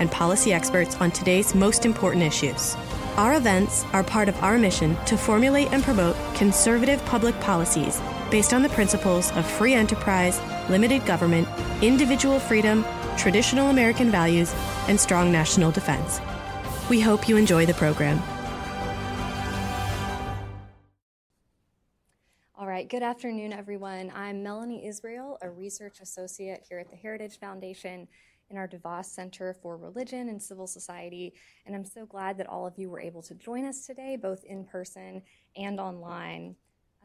and policy experts on today's most important issues. Our events are part of our mission to formulate and promote conservative public policies based on the principles of free enterprise, limited government, individual freedom, traditional American values, and strong national defense. We hope you enjoy the program. right, good afternoon, everyone. I'm Melanie Israel, a research associate here at the Heritage Foundation in our DeVos Center for Religion and Civil Society, and I'm so glad that all of you were able to join us today, both in person and online.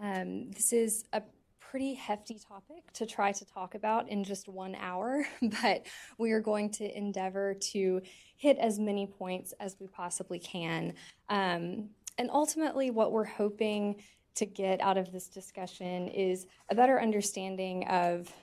Um, this is a pretty hefty topic to try to talk about in just one hour, but we are going to endeavor to hit as many points as we possibly can. Um, and ultimately, what we're hoping to get out of this discussion is a better understanding of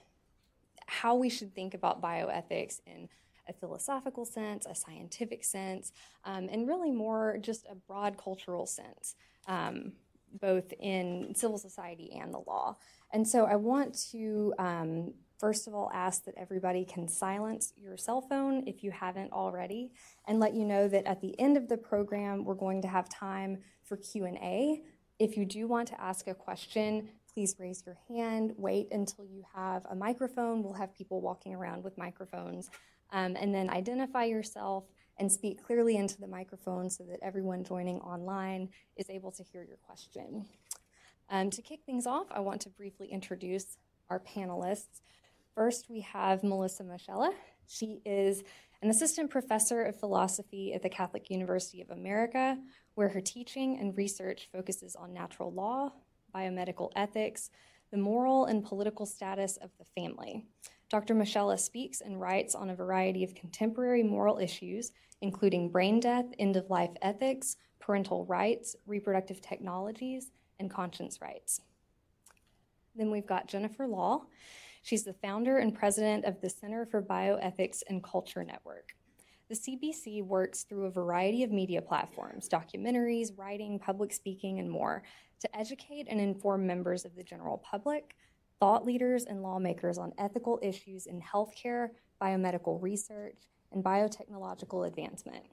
how we should think about bioethics in a philosophical sense, a scientific sense, um, and really more just a broad cultural sense, um, both in civil society and the law. And so I want to um, first of all ask that everybody can silence your cell phone if you haven't already and let you know that at the end of the program we're going to have time for q&a if you do want to ask a question, please raise your hand. Wait until you have a microphone. We'll have people walking around with microphones. Um, and then identify yourself and speak clearly into the microphone so that everyone joining online is able to hear your question. Um, to kick things off, I want to briefly introduce our panelists. First, we have Melissa Moschella. She is an assistant professor of philosophy at the Catholic University of America, where her teaching and research focuses on natural law, biomedical ethics, the moral and political status of the family. Dr. Moschella speaks and writes on a variety of contemporary moral issues, including brain death, end of life ethics, parental rights, reproductive technologies, and conscience rights. Then we've got Jennifer Lahl. She's the founder and president of the Center for Bioethics and Culture Network. The CBC works through a variety of media platforms, documentaries, writing, public speaking, and more, to educate and inform members of the general public, thought leaders, and lawmakers on ethical issues in healthcare, biomedical research, and biotechnological advancement.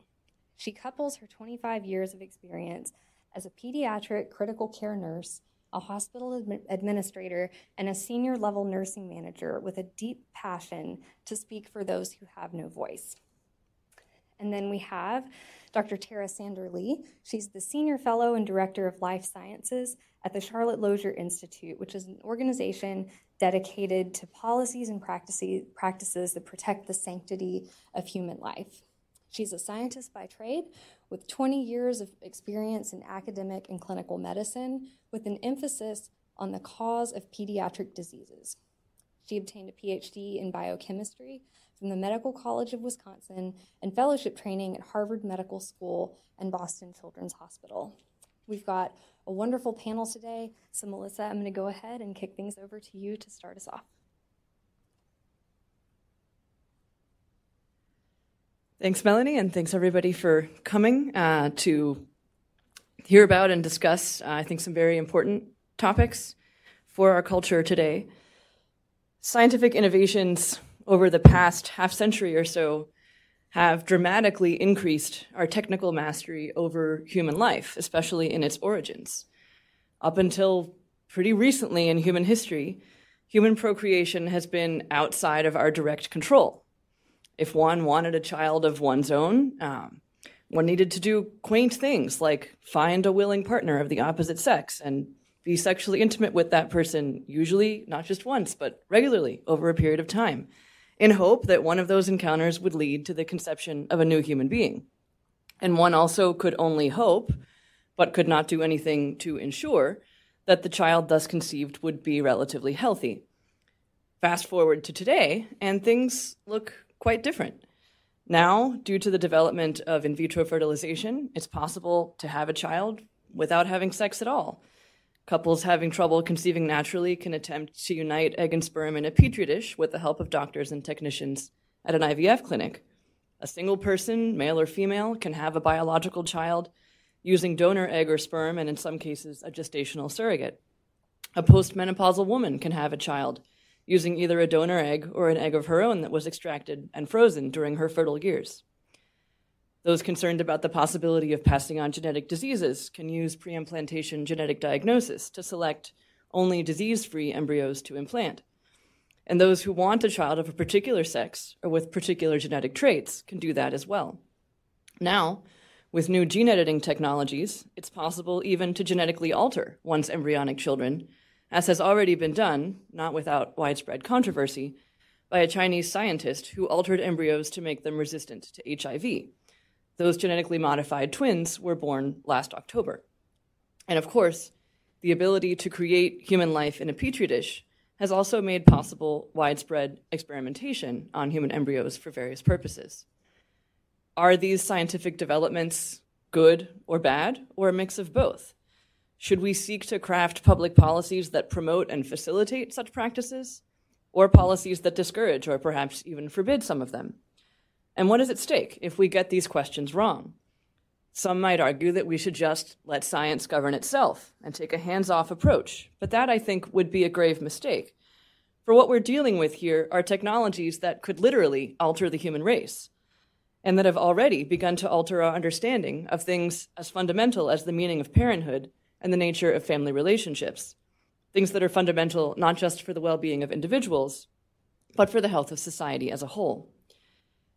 She couples her 25 years of experience as a pediatric critical care nurse a hospital admi- administrator, and a senior level nursing manager with a deep passion to speak for those who have no voice. And then we have Dr. Tara Sander Lee. She's the Senior Fellow and Director of Life Sciences at the Charlotte Lozier Institute, which is an organization dedicated to policies and practices, practices that protect the sanctity of human life. She's a scientist by trade with 20 years of experience in academic and clinical medicine, with an emphasis on the cause of pediatric diseases. She obtained a PhD in biochemistry from the Medical College of Wisconsin and fellowship training at Harvard Medical School and Boston Children's Hospital. We've got a wonderful panel today, so Melissa, I'm going to go ahead and kick things over to you to start us off. Thanks, Melanie, and thanks everybody for coming uh, to hear about and discuss, uh, I think, some very important topics for our culture today. Scientific innovations over the past half century or so have dramatically increased our technical mastery over human life, especially in its origins. Up until pretty recently in human history, human procreation has been outside of our direct control if one wanted a child of one's own, um, one needed to do quaint things like find a willing partner of the opposite sex and be sexually intimate with that person, usually not just once, but regularly over a period of time, in hope that one of those encounters would lead to the conception of a new human being. And one also could only hope, but could not do anything to ensure, that the child thus conceived would be relatively healthy. Fast forward to today, and things look quite different. Now, due to the development of in vitro fertilization, it's possible to have a child without having sex at all. Couples having trouble conceiving naturally can attempt to unite egg and sperm in a petri dish with the help of doctors and technicians at an IVF clinic. A single person, male or female, can have a biological child using donor egg or sperm, and in some cases, a gestational surrogate. A postmenopausal woman can have a child using either a donor egg or an egg of her own that was extracted and frozen during her fertile years. Those concerned about the possibility of passing on genetic diseases can use preimplantation genetic diagnosis to select only disease free embryos to implant. And those who want a child of a particular sex or with particular genetic traits can do that as well. Now, with new gene editing technologies, it's possible even to genetically alter one's embryonic children, as has already been done, not without widespread controversy, by a Chinese scientist who altered embryos to make them resistant to HIV. Those genetically modified twins were born last October. And of course, the ability to create human life in a petri dish has also made possible widespread experimentation on human embryos for various purposes. Are these scientific developments good or bad, or a mix of both? Should we seek to craft public policies that promote and facilitate such practices, or policies that discourage or perhaps even forbid some of them? And what is at stake if we get these questions wrong? Some might argue that we should just let science govern itself and take a hands off approach, but that, I think, would be a grave mistake. For what we're dealing with here are technologies that could literally alter the human race, and that have already begun to alter our understanding of things as fundamental as the meaning of parenthood and the nature of family relationships. Things that are fundamental not just for the well being of individuals, but for the health of society as a whole.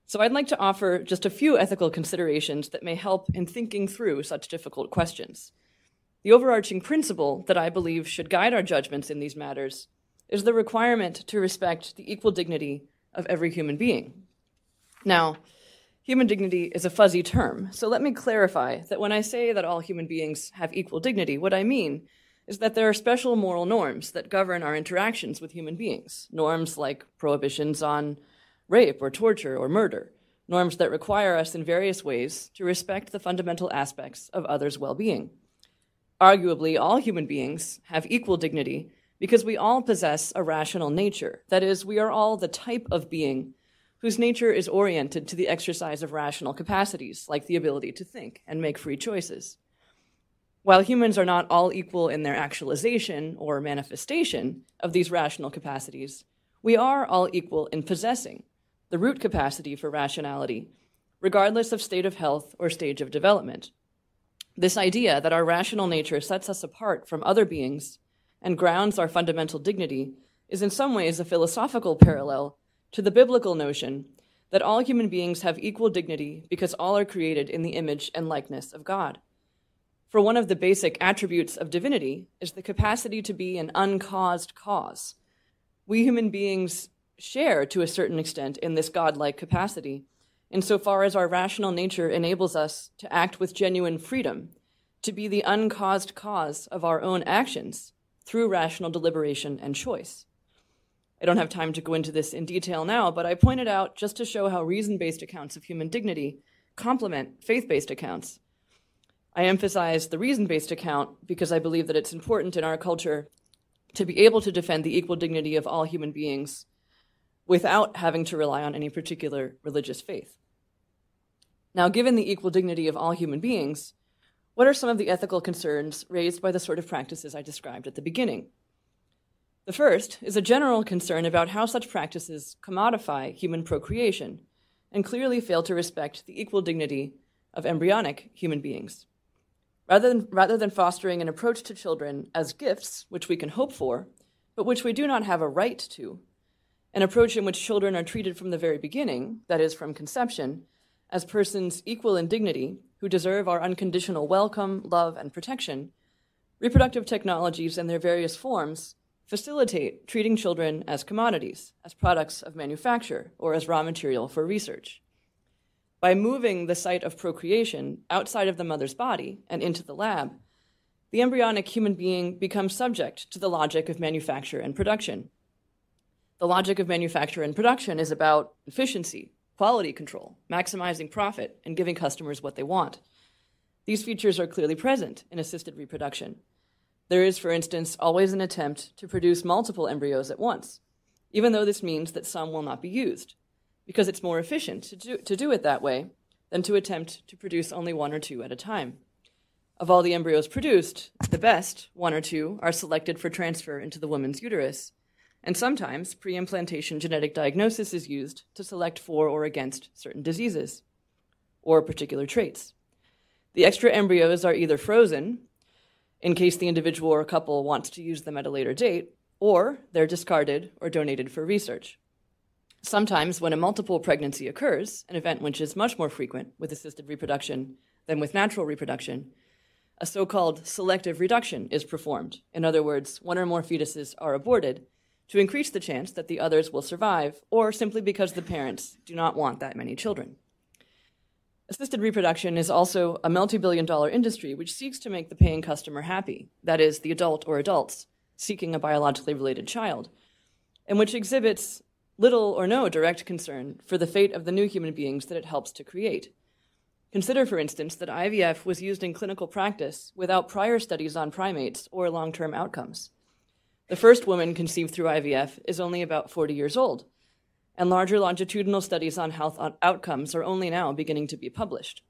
So I'd like to offer just a few ethical considerations that may help in thinking through such difficult questions. The overarching principle that I believe should guide our judgments in these matters is the requirement to respect the equal dignity of every human being. Now, human dignity is a fuzzy term, so let me clarify that when I say that all human beings have equal dignity, what I mean is that there are special moral norms that govern our interactions with human beings, norms like prohibitions on rape or torture or murder, norms that require us in various ways to respect the fundamental aspects of others' well being. Arguably, all human beings have equal dignity because we all possess a rational nature. That is, we are all the type of being whose nature is oriented to the exercise of rational capacities, like the ability to think and make free choices. While humans are not all equal in their actualization or manifestation of these rational capacities, we are all equal in possessing the root capacity for rationality, regardless of state of health or stage of development. This idea that our rational nature sets us apart from other beings and grounds our fundamental dignity is in some ways a philosophical parallel to the biblical notion that all human beings have equal dignity because all are created in the image and likeness of God. For one of the basic attributes of divinity is the capacity to be an uncaused cause. We human beings share to a certain extent in this godlike capacity, insofar as our rational nature enables us to act with genuine freedom, to be the uncaused cause of our own actions through rational deliberation and choice. I don't have time to go into this in detail now, but I pointed out just to show how reason based accounts of human dignity complement faith based accounts. I emphasize the reason based account because I believe that it's important in our culture to be able to defend the equal dignity of all human beings without having to rely on any particular religious faith. Now, given the equal dignity of all human beings, what are some of the ethical concerns raised by the sort of practices I described at the beginning? The first is a general concern about how such practices commodify human procreation and clearly fail to respect the equal dignity of embryonic human beings. Rather than, rather than fostering an approach to children as gifts, which we can hope for, but which we do not have a right to, an approach in which children are treated from the very beginning, that is, from conception, as persons equal in dignity who deserve our unconditional welcome, love, and protection, reproductive technologies and their various forms facilitate treating children as commodities, as products of manufacture, or as raw material for research. By moving the site of procreation outside of the mother's body and into the lab, the embryonic human being becomes subject to the logic of manufacture and production the logic of manufacture and production is about efficiency, quality control, maximizing profit, and giving customers what they want. These features are clearly present in assisted reproduction. There is, for instance, always an attempt to produce multiple embryos at once, even though this means that some will not be used, because it's more efficient to do, to do it that way than to attempt to produce only one or two at a time. Of all the embryos produced, the best, one or two, are selected for transfer into the woman's uterus, and sometimes pre implantation genetic diagnosis is used to select for or against certain diseases or particular traits. The extra embryos are either frozen, in case the individual or couple wants to use them at a later date, or they're discarded or donated for research. Sometimes, when a multiple pregnancy occurs, an event which is much more frequent with assisted reproduction than with natural reproduction, a so called selective reduction is performed. In other words, one or more fetuses are aborted to increase the chance that the others will survive, or simply because the parents do not want that many children. Assisted reproduction is also a multi billion dollar industry which seeks to make the paying customer happy, that is, the adult or adults seeking a biologically related child, and which exhibits little or no direct concern for the fate of the new human beings that it helps to create. Consider, for instance, that IVF was used in clinical practice without prior studies on primates or long term outcomes. The first woman conceived through IVF is only about 40 years old, and larger longitudinal studies on health outcomes are only now beginning to be published.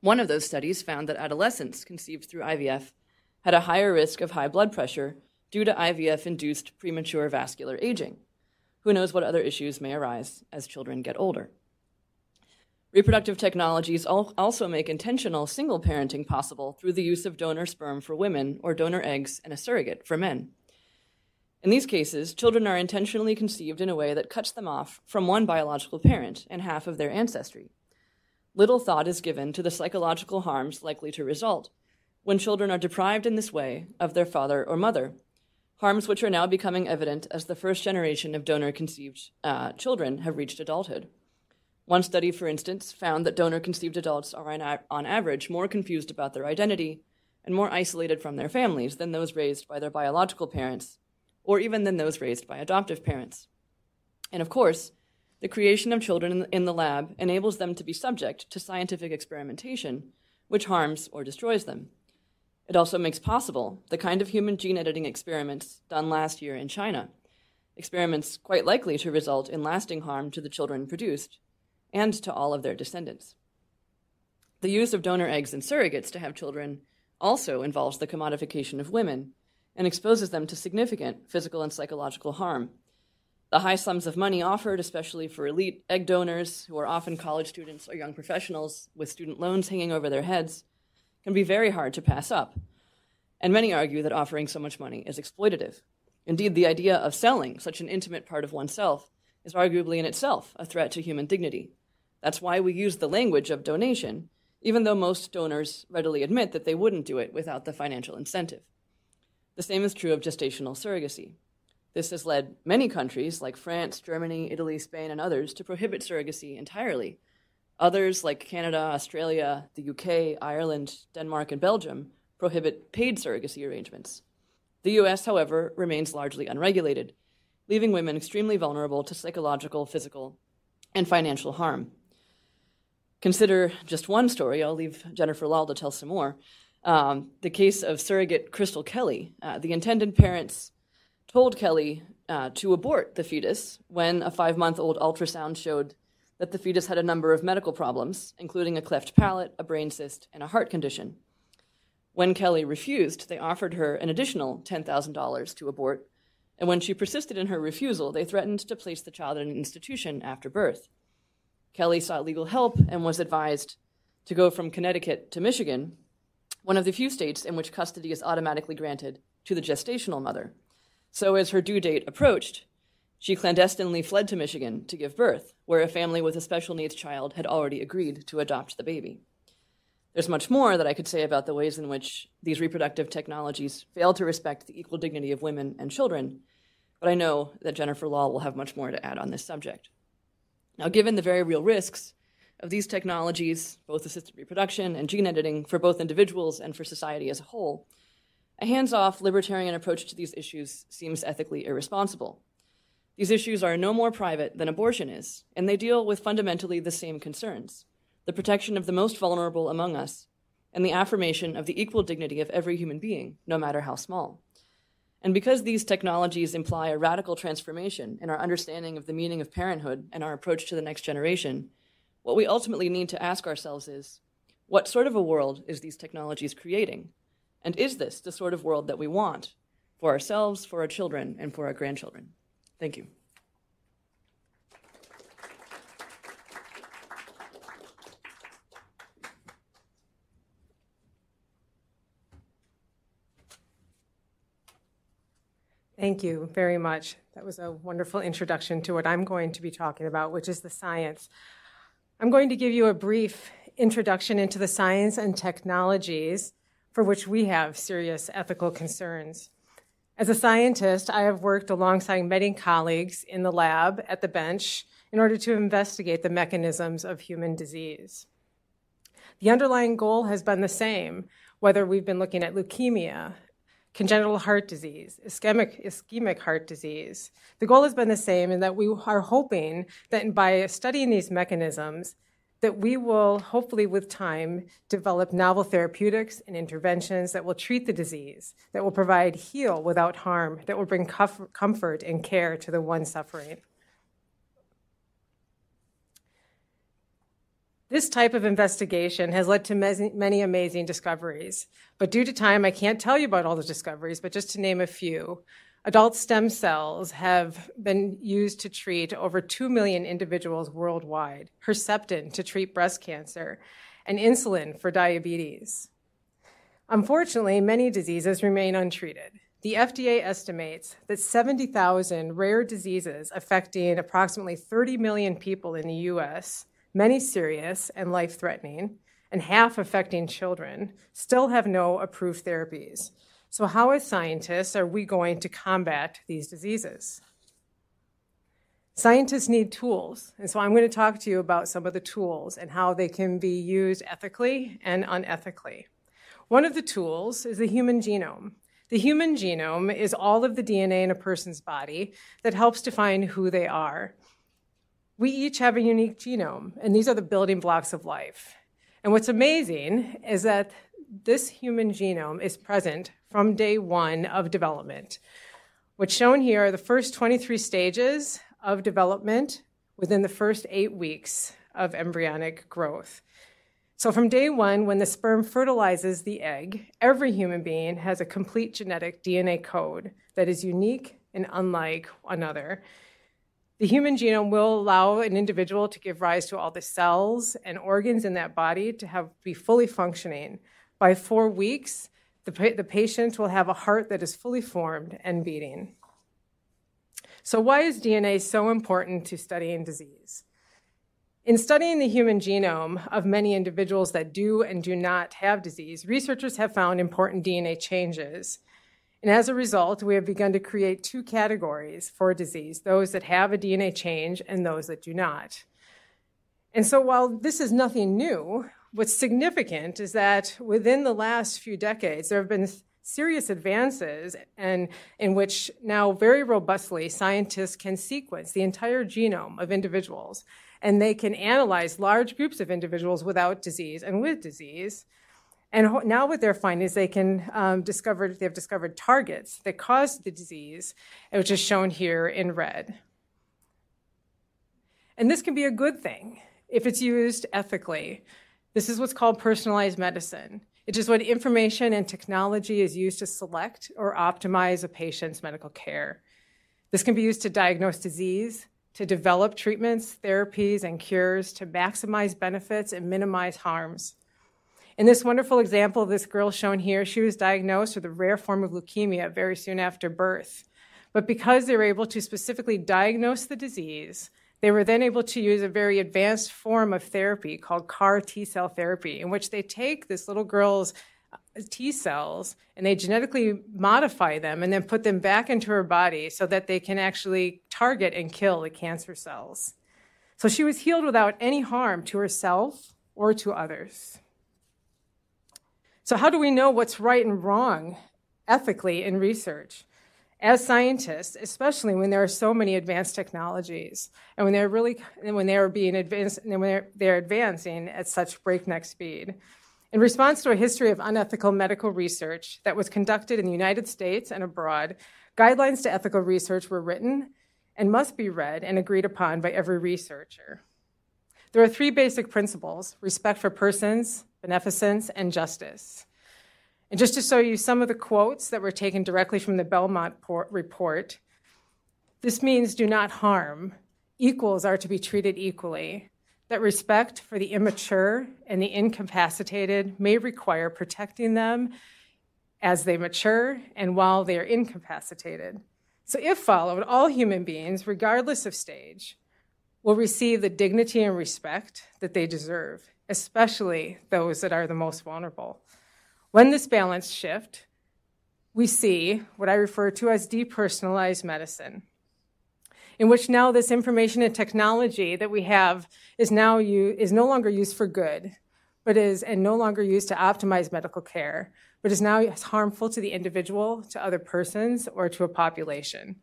One of those studies found that adolescents conceived through IVF had a higher risk of high blood pressure due to IVF induced premature vascular aging. Who knows what other issues may arise as children get older? Reproductive technologies also make intentional single parenting possible through the use of donor sperm for women or donor eggs and a surrogate for men. In these cases, children are intentionally conceived in a way that cuts them off from one biological parent and half of their ancestry. Little thought is given to the psychological harms likely to result when children are deprived in this way of their father or mother, harms which are now becoming evident as the first generation of donor conceived uh, children have reached adulthood. One study, for instance, found that donor conceived adults are, on, on average, more confused about their identity and more isolated from their families than those raised by their biological parents, or even than those raised by adoptive parents. And of course, the creation of children in the lab enables them to be subject to scientific experimentation, which harms or destroys them. It also makes possible the kind of human gene editing experiments done last year in China, experiments quite likely to result in lasting harm to the children produced and to all of their descendants. The use of donor eggs and surrogates to have children also involves the commodification of women and exposes them to significant physical and psychological harm. The high sums of money offered, especially for elite egg donors who are often college students or young professionals with student loans hanging over their heads, can be very hard to pass up. And many argue that offering so much money is exploitative. Indeed, the idea of selling such an intimate part of oneself is arguably in itself a threat to human dignity. That's why we use the language of donation, even though most donors readily admit that they wouldn't do it without the financial incentive. The same is true of gestational surrogacy. This has led many countries, like France, Germany, Italy, Spain, and others, to prohibit surrogacy entirely. Others, like Canada, Australia, the UK, Ireland, Denmark, and Belgium, prohibit paid surrogacy arrangements. The US, however, remains largely unregulated, leaving women extremely vulnerable to psychological, physical, and financial harm. Consider just one story. I'll leave Jennifer Lahl to tell some more. Um, the case of surrogate Crystal Kelly. Uh, the intended parents told Kelly uh, to abort the fetus when a five month old ultrasound showed that the fetus had a number of medical problems, including a cleft palate, a brain cyst, and a heart condition. When Kelly refused, they offered her an additional $10,000 to abort, and when she persisted in her refusal, they threatened to place the child in an institution after birth. Kelly sought legal help and was advised to go from Connecticut to Michigan, one of the few states in which custody is automatically granted to the gestational mother. So, as her due date approached, she clandestinely fled to Michigan to give birth, where a family with a special needs child had already agreed to adopt the baby. There's much more that I could say about the ways in which these reproductive technologies fail to respect the equal dignity of women and children, but I know that Jennifer Lahl will have much more to add on this subject. Now, given the very real risks of these technologies, both assisted reproduction and gene editing, for both individuals and for society as a whole, a hands off libertarian approach to these issues seems ethically irresponsible. These issues are no more private than abortion is, and they deal with fundamentally the same concerns the protection of the most vulnerable among us, and the affirmation of the equal dignity of every human being, no matter how small. And because these technologies imply a radical transformation in our understanding of the meaning of parenthood and our approach to the next generation, what we ultimately need to ask ourselves is what sort of a world is these technologies creating? And is this the sort of world that we want for ourselves, for our children, and for our grandchildren? Thank you. Thank you very much. That was a wonderful introduction to what I'm going to be talking about, which is the science. I'm going to give you a brief introduction into the science and technologies for which we have serious ethical concerns. As a scientist, I have worked alongside many colleagues in the lab at the bench in order to investigate the mechanisms of human disease. The underlying goal has been the same, whether we've been looking at leukemia, congenital heart disease, ischemic, ischemic heart disease. The goal has been the same in that we are hoping that by studying these mechanisms, that we will hopefully with time develop novel therapeutics and interventions that will treat the disease, that will provide heal without harm, that will bring comfort and care to the one suffering. This type of investigation has led to many amazing discoveries. But due to time, I can't tell you about all the discoveries, but just to name a few. Adult stem cells have been used to treat over 2 million individuals worldwide, Herceptin to treat breast cancer, and insulin for diabetes. Unfortunately, many diseases remain untreated. The FDA estimates that 70,000 rare diseases affecting approximately 30 million people in the US many serious and life threatening, and half affecting children, still have no approved therapies. So, how, as scientists, are we going to combat these diseases? Scientists need tools, and so I'm going to talk to you about some of the tools and how they can be used ethically and unethically. One of the tools is the human genome. The human genome is all of the DNA in a person's body that helps define who they are. We each have a unique genome, and these are the building blocks of life. And what's amazing is that this human genome is present from day one of development. What's shown here are the first 23 stages of development within the first eight weeks of embryonic growth. So, from day one, when the sperm fertilizes the egg, every human being has a complete genetic DNA code that is unique and unlike another. The human genome will allow an individual to give rise to all the cells and organs in that body to have be fully functioning. By four weeks, the, the patient will have a heart that is fully formed and beating. So, why is DNA so important to studying disease? In studying the human genome of many individuals that do and do not have disease, researchers have found important DNA changes and as a result, we have begun to create two categories for disease those that have a DNA change and those that do not. And so, while this is nothing new, what's significant is that within the last few decades, there have been serious advances and in which now very robustly scientists can sequence the entire genome of individuals and they can analyze large groups of individuals without disease and with disease and now with their findings, they can um, discover they've discovered targets that cause the disease, which is shown here in red. And this can be a good thing if it's used ethically. This is what's called personalized medicine. It is what information and technology is used to select or optimize a patient's medical care. This can be used to diagnose disease, to develop treatments, therapies, and cures, to maximize benefits and minimize harms. In this wonderful example of this girl shown here, she was diagnosed with a rare form of leukemia very soon after birth. But because they were able to specifically diagnose the disease, they were then able to use a very advanced form of therapy called CAR T cell therapy, in which they take this little girl's uh, T cells and they genetically modify them and then put them back into her body so that they can actually target and kill the cancer cells. So she was healed without any harm to herself or to others. So, how do we know what's right and wrong ethically in research? as scientists, especially when there are so many advanced technologies and when they're really when they're being advanced and when they're, they're advancing at such breakneck speed. In response to a history of unethical medical research that was conducted in the United States and abroad, guidelines to ethical research were written and must be read and agreed upon by every researcher. There are three basic principles respect for persons, beneficence, and justice. And just to show you some of the quotes that were taken directly from the Belmont report, this means do not harm. Equals are to be treated equally. That respect for the immature and the incapacitated may require protecting them as they mature and while they are incapacitated. So, if followed, all human beings, regardless of stage, will receive the dignity and respect that they deserve, especially those that are the most vulnerable. When this balance shift, we see what I refer to as depersonalized medicine, in which now this information and technology that we have is now u- is no longer used for good, but is and no longer used to optimize medical care, but is now harmful to the individual, to other persons, or to a population.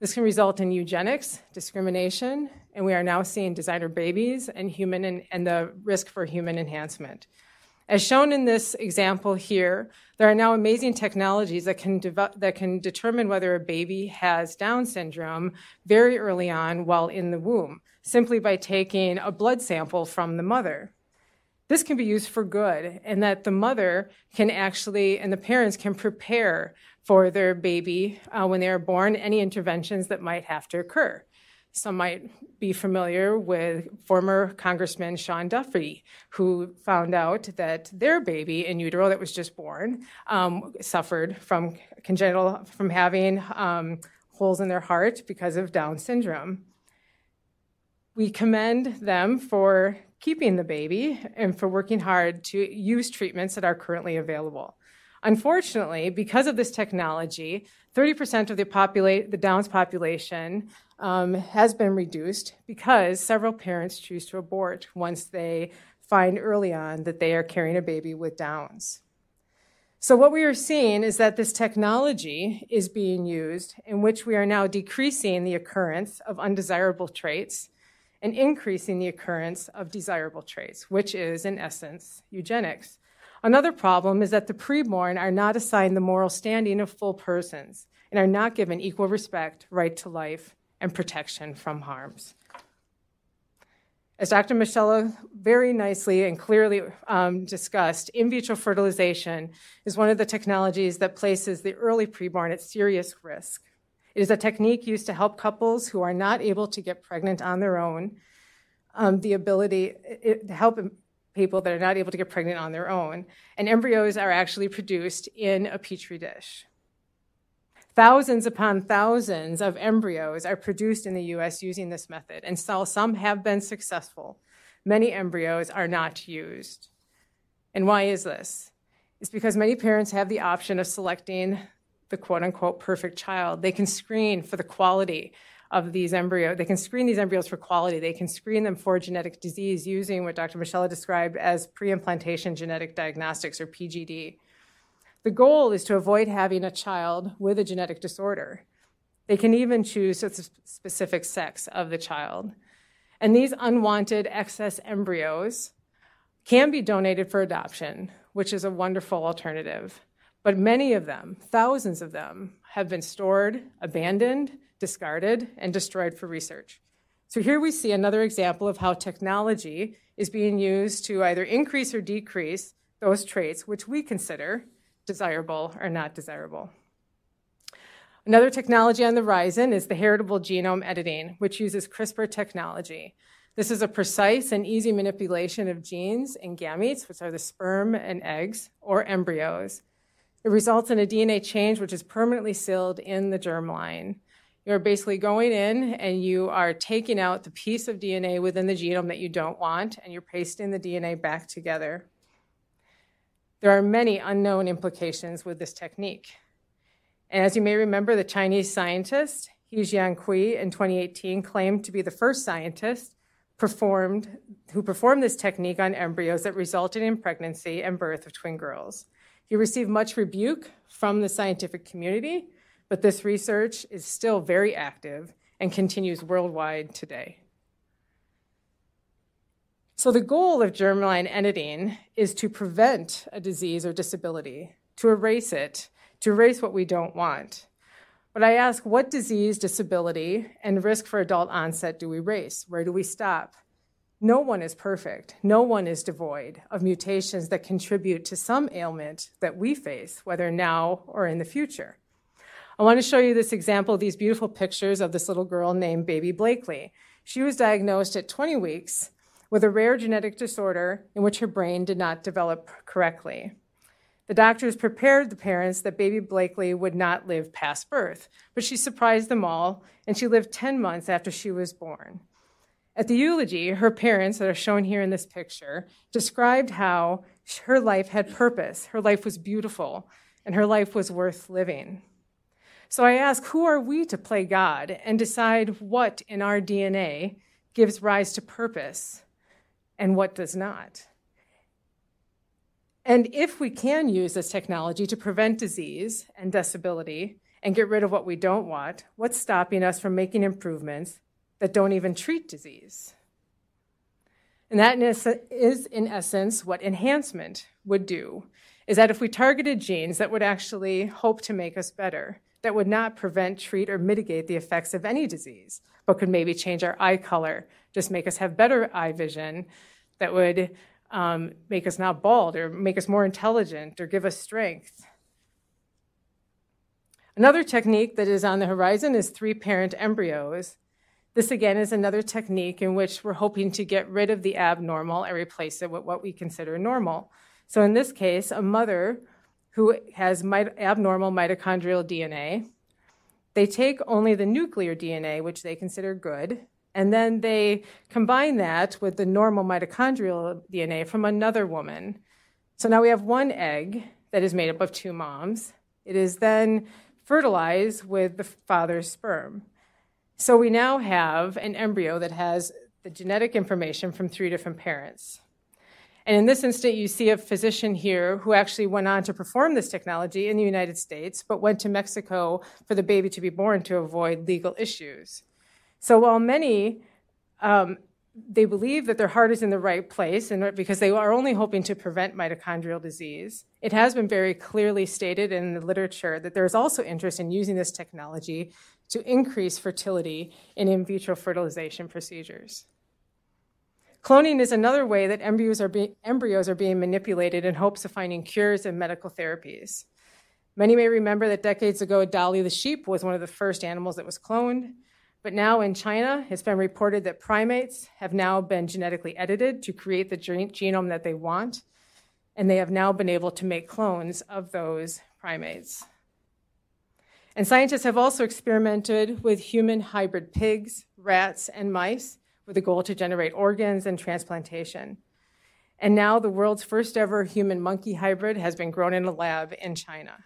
This can result in eugenics, discrimination, and we are now seeing designer babies and human and, and the risk for human enhancement. As shown in this example here, there are now amazing technologies that can, that can determine whether a baby has Down syndrome very early on while in the womb, simply by taking a blood sample from the mother. This can be used for good, and that the mother can actually, and the parents can prepare for their baby uh, when they are born, any interventions that might have to occur. Some might be familiar with former Congressman Sean Duffy, who found out that their baby in utero that was just born um, suffered from congenital, from having um, holes in their heart because of Down syndrome. We commend them for keeping the baby and for working hard to use treatments that are currently available. Unfortunately, because of this technology, 30% of the, popula- the Downs population um, has been reduced because several parents choose to abort once they find early on that they are carrying a baby with Downs. So, what we are seeing is that this technology is being used in which we are now decreasing the occurrence of undesirable traits and increasing the occurrence of desirable traits, which is, in essence, eugenics. Another problem is that the preborn are not assigned the moral standing of full persons and are not given equal respect, right to life, and protection from harms. As Dr. Moschella very nicely and clearly um, discussed, in vitro fertilization is one of the technologies that places the early preborn at serious risk. It is a technique used to help couples who are not able to get pregnant on their own, um, the ability it, to help people that are not able to get pregnant on their own. And embryos are actually produced in a petri dish. Thousands upon thousands of embryos are produced in the US using this method, and so some have been successful. Many embryos are not used. And why is this? It's because many parents have the option of selecting the quote unquote perfect child. They can screen for the quality of these embryos. They can screen these embryos for quality. They can screen them for genetic disease using what Dr. Moschella described as pre implantation genetic diagnostics or PGD. The goal is to avoid having a child with a genetic disorder. They can even choose a specific sex of the child. And these unwanted excess embryos can be donated for adoption, which is a wonderful alternative. But many of them, thousands of them, have been stored, abandoned, discarded, and destroyed for research. So here we see another example of how technology is being used to either increase or decrease those traits which we consider desirable or not desirable. Another technology on the horizon is the heritable genome editing, which uses CRISPR technology. This is a precise and easy manipulation of genes and gametes, which are the sperm and eggs or embryos. It results in a DNA change which is permanently sealed in the germline. You're basically going in and you are taking out the piece of DNA within the genome that you don't want, and you're pasting the DNA back together. There are many unknown implications with this technique. And as you may remember, the Chinese scientist He Jiankui in 2018 claimed to be the first scientist performed, who performed this technique on embryos that resulted in pregnancy and birth of twin girls. He received much rebuke from the scientific community but this research is still very active and continues worldwide today. So, the goal of germline editing is to prevent a disease or disability, to erase it, to erase what we don't want. But I ask what disease, disability, and risk for adult onset do we erase? Where do we stop? No one is perfect. No one is devoid of mutations that contribute to some ailment that we face, whether now or in the future. I want to show you this example, of these beautiful pictures of this little girl named Baby Blakely. She was diagnosed at 20 weeks with a rare genetic disorder in which her brain did not develop correctly. The doctors prepared the parents that baby Blakely would not live past birth, but she surprised them all, and she lived 10 months after she was born. At the eulogy, her parents, that are shown here in this picture, described how her life had purpose, her life was beautiful, and her life was worth living. So I ask, who are we to play God and decide what in our DNA gives rise to purpose and what does not. And if we can use this technology to prevent disease and disability and get rid of what we don't want, what's stopping us from making improvements that don't even treat disease? And that is, in essence, what enhancement would do, is that if we targeted genes that would actually hope to make us better, that would not prevent, treat, or mitigate the effects of any disease, but could maybe change our eye color, just make us have better eye vision, that would um, make us not bald or make us more intelligent or give us strength. Another technique that is on the horizon is three parent embryos. This again is another technique in which we're hoping to get rid of the abnormal and replace it with what we consider normal. So in this case, a mother who has abnormal mitochondrial DNA, they take only the nuclear DNA, which they consider good, and then they combine that with the normal mitochondrial DNA from another woman. So now we have one egg that is made up of two moms. It is then fertilized with the father's sperm. So we now have an embryo that has the genetic information from three different parents. And in this instant, you see a physician here who actually went on to perform this technology in the United States, but went to Mexico for the baby to be born to avoid legal issues. So while many um, they believe that their heart is in the right place and because they are only hoping to prevent mitochondrial disease. It has been very clearly stated in the literature that there is also interest in using this technology to increase fertility in in vitro fertilization procedures. Cloning is another way that embryos are, be- embryos are being manipulated in hopes of finding cures and medical therapies. Many may remember that decades ago, Dolly the sheep was one of the first animals that was cloned. But now in China, it's been reported that primates have now been genetically edited to create the genome that they want, and they have now been able to make clones of those primates. And scientists have also experimented with human hybrid pigs, rats, and mice with the goal to generate organs and transplantation. And now the world's first ever human monkey hybrid has been grown in a lab in China.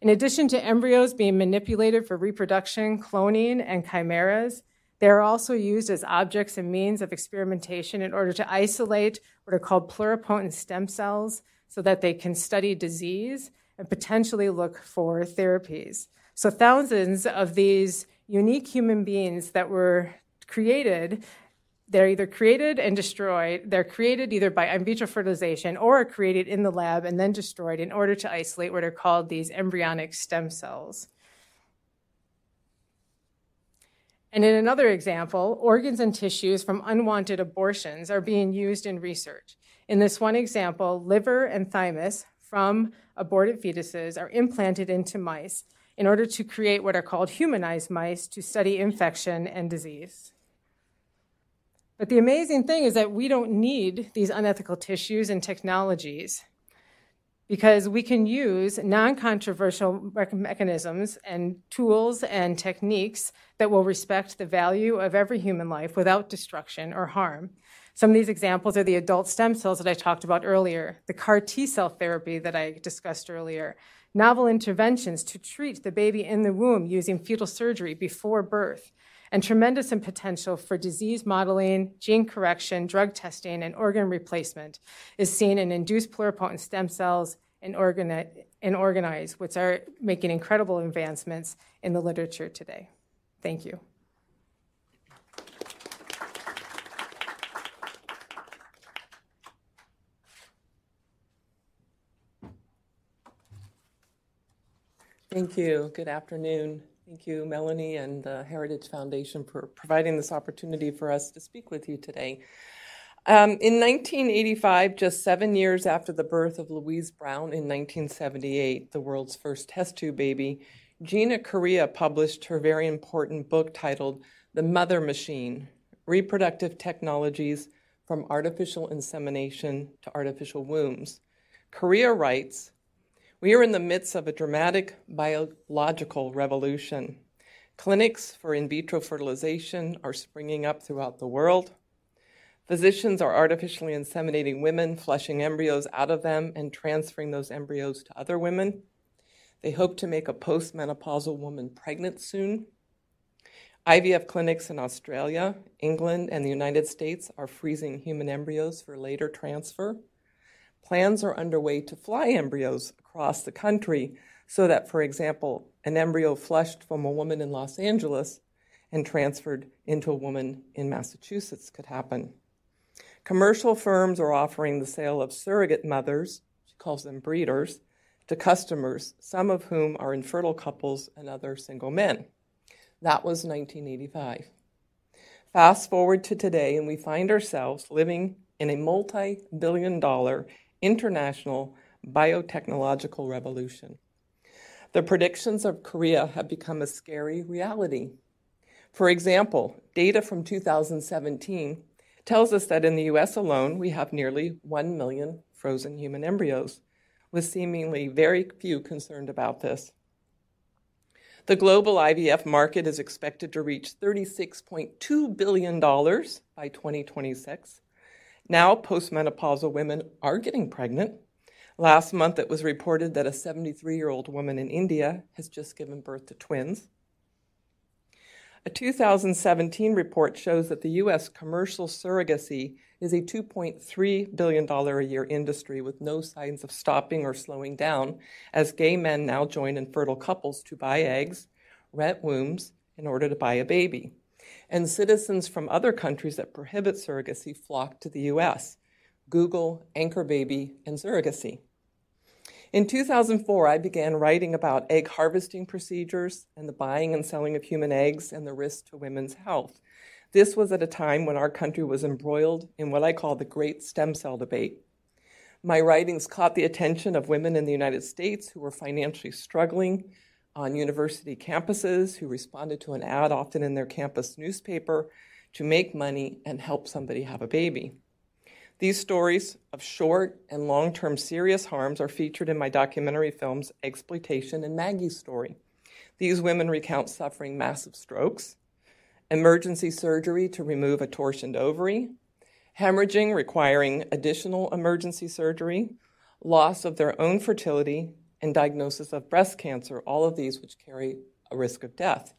In addition to embryos being manipulated for reproduction, cloning, and chimeras, they are also used as objects and means of experimentation in order to isolate what are called pluripotent stem cells so that they can study disease and potentially look for therapies. So, thousands of these unique human beings that were created they're either created and destroyed. They're created either by in vitro fertilization or created in the lab and then destroyed in order to isolate what are called these embryonic stem cells. And in another example, organs and tissues from unwanted abortions are being used in research. In this one example, liver and thymus from aborted fetuses are implanted into mice in order to create what are called humanized mice to study infection and disease. But the amazing thing is that we don't need these unethical tissues and technologies because we can use non controversial mechanisms and tools and techniques that will respect the value of every human life without destruction or harm. Some of these examples are the adult stem cells that I talked about earlier, the CAR T cell therapy that I discussed earlier, novel interventions to treat the baby in the womb using fetal surgery before birth, and tremendous in potential for disease modeling, gene correction, drug testing, and organ replacement is seen in induced pluripotent stem cells and organ and organoids, which are making incredible advancements in the literature today. Thank you. Thank you. Good afternoon. Thank you, Melanie and the Heritage Foundation, for providing this opportunity for us to speak with you today. Um, in 1985, just seven years after the birth of Louise Brown in 1978, the world's first test tube baby, Gina Corea published her very important book titled The Mother Machine Reproductive Technologies from Artificial Insemination to Artificial Wombs. Corea writes We are in the midst of a dramatic biological revolution. Clinics for in vitro fertilization are springing up throughout the world. Physicians are artificially inseminating women, flushing embryos out of them, and transferring those embryos to other women. They hope to make a postmenopausal woman pregnant soon. IVF clinics in Australia, England, and the United States are freezing human embryos for later transfer. Plans are underway to fly embryos across the country so that, for example, an embryo flushed from a woman in Los Angeles and transferred into a woman in Massachusetts could happen. Commercial firms are offering the sale of surrogate mothers, she calls them breeders, to customers, some of whom are infertile couples and other single men. That was 1985. Fast forward to today, and we find ourselves living in a multi billion dollar international biotechnological revolution. The predictions of Corea have become a scary reality. For example, data from 2017 tells us that in the US alone, we have nearly 1 million frozen human embryos, with seemingly very few concerned about this. The global IVF market is expected to reach $36.2 billion by 2026. Now, postmenopausal women are getting pregnant. Last month, it was reported that a 73 year old woman in India has just given birth to twins. A 2017 report shows that the U.S. commercial surrogacy is a $2.3 billion a year industry with no signs of stopping or slowing down as gay men now join infertile couples to buy eggs, rent wombs in order to buy a baby. And citizens from other countries that prohibit surrogacy flock to the U.S. Google, Anchor Baby, and surrogacy. In 2004, I began writing about egg harvesting procedures and the buying and selling of human eggs and the risk to women's health. This was at a time when our country was embroiled in what I call the great stem cell debate. My writings caught the attention of women in the United States who were financially struggling on university campuses, who responded to an ad, often in their campus newspaper, to make money and help somebody have a baby. These stories of short and long term serious harms are featured in my documentary films Exploitation and Maggie's Story. These women recount suffering massive strokes, emergency surgery to remove a torsioned ovary, hemorrhaging requiring additional emergency surgery, loss of their own fertility, and diagnosis of breast cancer, all of these which carry a risk of death.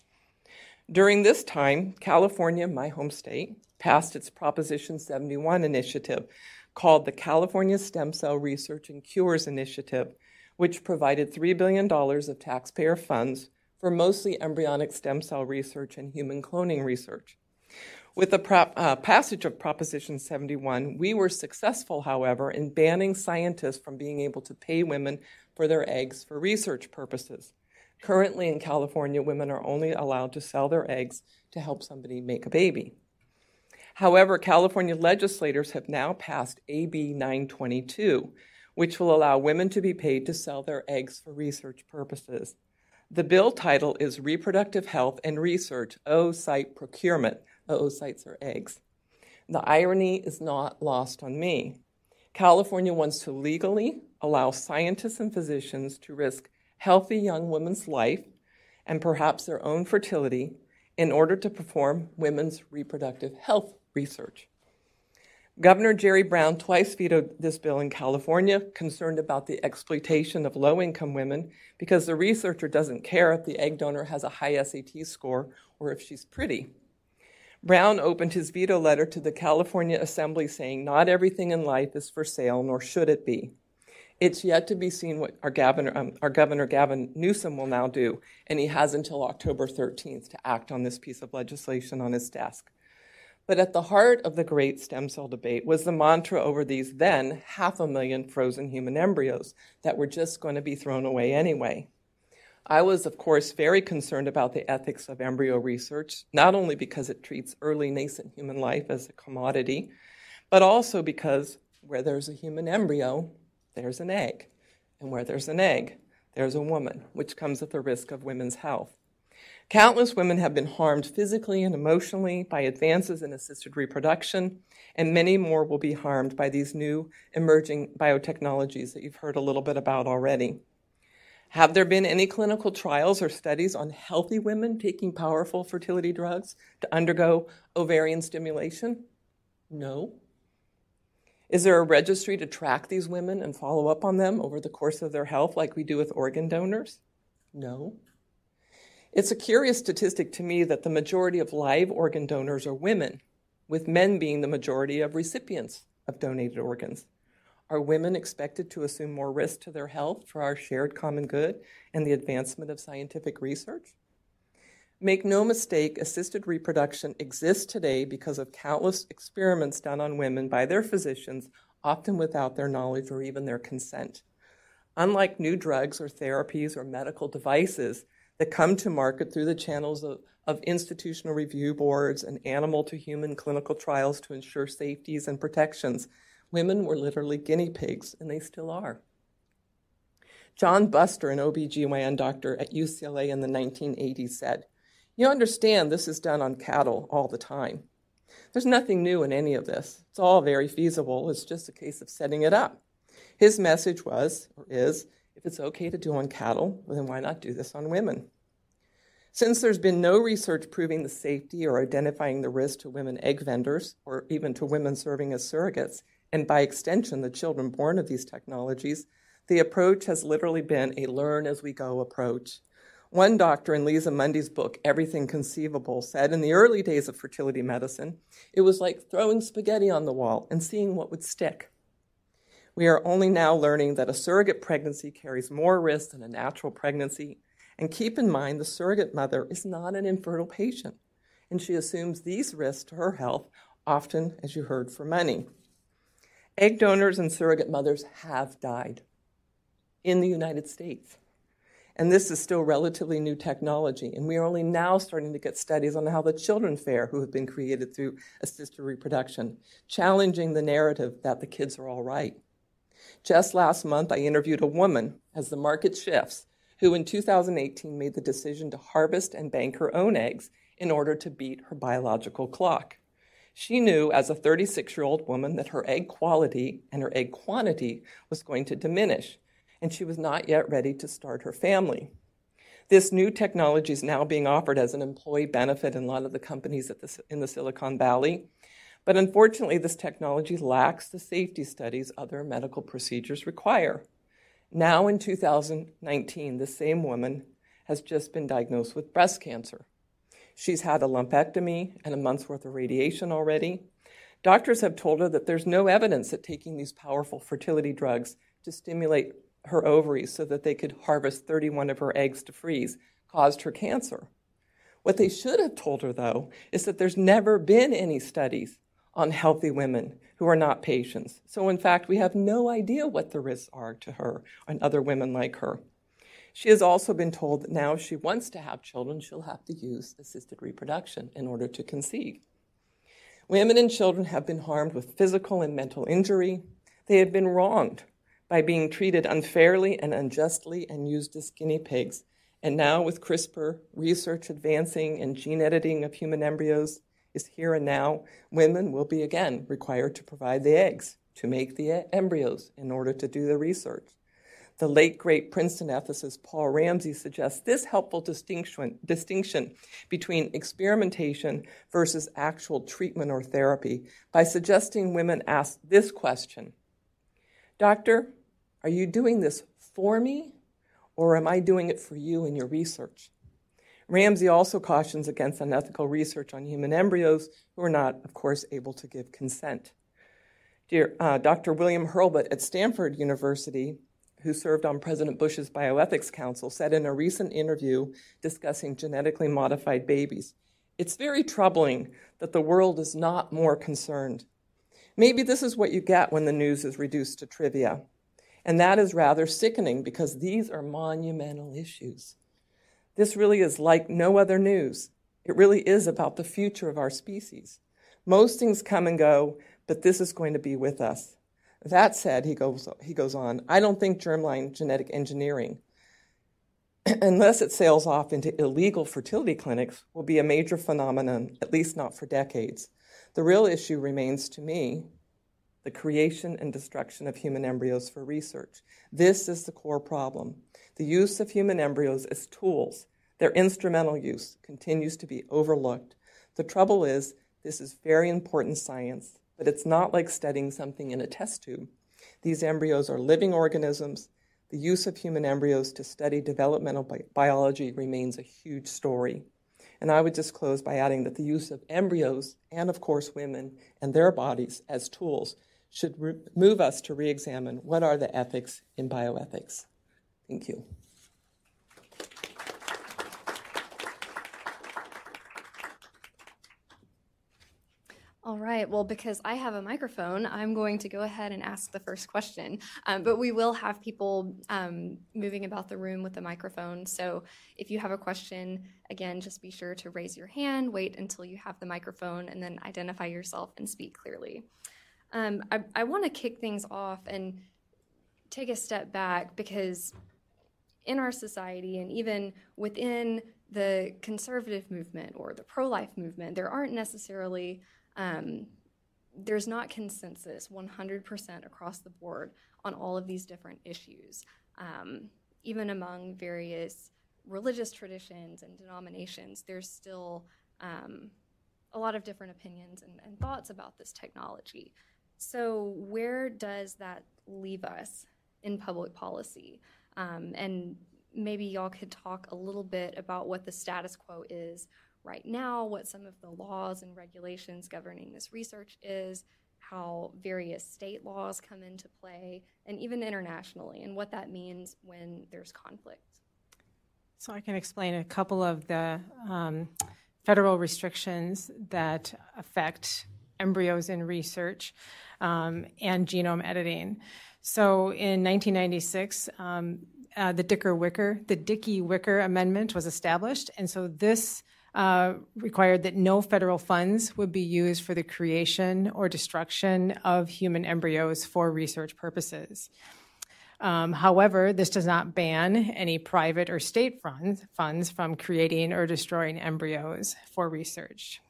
During this time, California, my home state, passed its Proposition 71 initiative called the California Stem Cell Research and Cures Initiative, which provided $3 billion of taxpayer funds for mostly embryonic stem cell research and human cloning research. With the pro- uh, passage of Proposition 71, we were successful, however, in banning scientists from being able to pay women for their eggs for research purposes. Currently in California, women are only allowed to sell their eggs to help somebody make a baby. However, California legislators have now passed AB 922, which will allow women to be paid to sell their eggs for research purposes. The bill title is Reproductive Health and Research Oocyte Procurement. Oocytes are eggs. The irony is not lost on me. California wants to legally allow scientists and physicians to risk healthy young women's life and perhaps their own fertility in order to perform women's reproductive health research. Governor Jerry Brown twice vetoed this bill in California, concerned about the exploitation of low income women because the researcher doesn't care if the egg donor has a high SAT score or if she's pretty. Brown opened his veto letter to the California Assembly saying, Not everything in life is for sale, nor should it be. It's yet to be seen what our governor, um, our governor Gavin Newsom will now do, and he has until October 13th to act on this piece of legislation on his desk. But at the heart of the great stem cell debate was the mantra over these then half a million frozen human embryos that were just going to be thrown away anyway. I was, of course, very concerned about the ethics of embryo research, not only because it treats early nascent human life as a commodity, but also because where there's a human embryo, there's an egg. And where there's an egg, there's a woman, which comes at the risk of women's health. Countless women have been harmed physically and emotionally by advances in assisted reproduction, and many more will be harmed by these new emerging biotechnologies that you've heard a little bit about already. Have there been any clinical trials or studies on healthy women taking powerful fertility drugs to undergo ovarian stimulation? No. Is there a registry to track these women and follow up on them over the course of their health like we do with organ donors? No. It's a curious statistic to me that the majority of live organ donors are women, with men being the majority of recipients of donated organs. Are women expected to assume more risk to their health for our shared common good and the advancement of scientific research? Make no mistake, assisted reproduction exists today because of countless experiments done on women by their physicians, often without their knowledge or even their consent. Unlike new drugs or therapies or medical devices, that come to market through the channels of, of institutional review boards and animal to human clinical trials to ensure safeties and protections. Women were literally guinea pigs, and they still are. John Buster, an OBGYN doctor at UCLA in the 1980s, said, You understand this is done on cattle all the time. There's nothing new in any of this. It's all very feasible. It's just a case of setting it up. His message was, or is, if it's okay to do on cattle, then why not do this on women? Since there's been no research proving the safety or identifying the risk to women egg vendors or even to women serving as surrogates, and by extension, the children born of these technologies, the approach has literally been a learn as we go approach. One doctor in Liza Mundy's book, Everything Conceivable, said in the early days of fertility medicine, it was like throwing spaghetti on the wall and seeing what would stick. We are only now learning that a surrogate pregnancy carries more risk than a natural pregnancy. And keep in mind, the surrogate mother is not an infertile patient, and she assumes these risks to her health, often, as you heard, for money. Egg donors and surrogate mothers have died in the United States. And this is still relatively new technology, and we are only now starting to get studies on how the children fare who have been created through assisted reproduction, challenging the narrative that the kids are all right. Just last month, I interviewed a woman as the market shifts who in 2018 made the decision to harvest and bank her own eggs in order to beat her biological clock. She knew as a 36 year old woman that her egg quality and her egg quantity was going to diminish, and she was not yet ready to start her family. This new technology is now being offered as an employee benefit in a lot of the companies the, in the Silicon Valley. But unfortunately, this technology lacks the safety studies other medical procedures require. Now, in 2019, the same woman has just been diagnosed with breast cancer. She's had a lumpectomy and a month's worth of radiation already. Doctors have told her that there's no evidence that taking these powerful fertility drugs to stimulate her ovaries so that they could harvest 31 of her eggs to freeze caused her cancer. What they should have told her, though, is that there's never been any studies on healthy women who are not patients. So, in fact, we have no idea what the risks are to her and other women like her. She has also been told that now, if she wants to have children, she'll have to use assisted reproduction in order to conceive. Women and children have been harmed with physical and mental injury. They have been wronged by being treated unfairly and unjustly and used as guinea pigs. And now, with CRISPR research advancing and gene editing of human embryos, is here and now, women will be again required to provide the eggs to make the embryos in order to do the research. The late great Princeton ethicist Paul Ramsey suggests this helpful distinction, distinction between experimentation versus actual treatment or therapy by suggesting women ask this question Doctor, are you doing this for me, or am I doing it for you in your research? Ramsey also cautions against unethical research on human embryos who are not, of course, able to give consent. Dear, uh, Dr. William Hurlbut at Stanford University who served on President Bush's Bioethics Council, said in a recent interview discussing genetically modified babies It's very troubling that the world is not more concerned. Maybe this is what you get when the news is reduced to trivia. And that is rather sickening because these are monumental issues. This really is like no other news. It really is about the future of our species. Most things come and go, but this is going to be with us. That said, he goes, he goes on, I don't think germline genetic engineering, unless it sails off into illegal fertility clinics, will be a major phenomenon, at least not for decades. The real issue remains to me the creation and destruction of human embryos for research. This is the core problem. The use of human embryos as tools, their instrumental use, continues to be overlooked. The trouble is, this is very important science but it's not like studying something in a test tube. These embryos are living organisms. The use of human embryos to study developmental bi- biology remains a huge story. And I would just close by adding that the use of embryos, and of course women and their bodies as tools, should re- move us to re examine what are the ethics in bioethics. Thank you. All right, well, because I have a microphone, I'm going to go ahead and ask the first question. Um, but we will have people um, moving about the room with the microphone. So if you have a question, again, just be sure to raise your hand, wait until you have the microphone, and then identify yourself and speak clearly. Um, I, I want to kick things off and take a step back because in our society and even within the conservative movement or the pro life movement, there aren't necessarily um, there's not consensus 100% across the board on all of these different issues, um, even among various religious traditions and denominations. There's still um, a lot of different opinions and, and thoughts about this technology. So, where does that leave us in public policy? Um, and maybe y'all could talk a little bit about what the status quo is right now, what some of the laws and regulations governing this research is, how various state laws come into play, and even internationally, and what that means when there's conflict. So, I can explain a couple of the um, federal restrictions that affect embryos in research um, and genome editing. So, in 1996, um, uh, the Dicker Wicker, the Dickey Wicker Amendment was established, and so this uh, required that no federal funds would be used for the creation or destruction of human embryos for research purposes. Um, however, this does not ban any private or state funds, funds from creating or destroying embryos for research.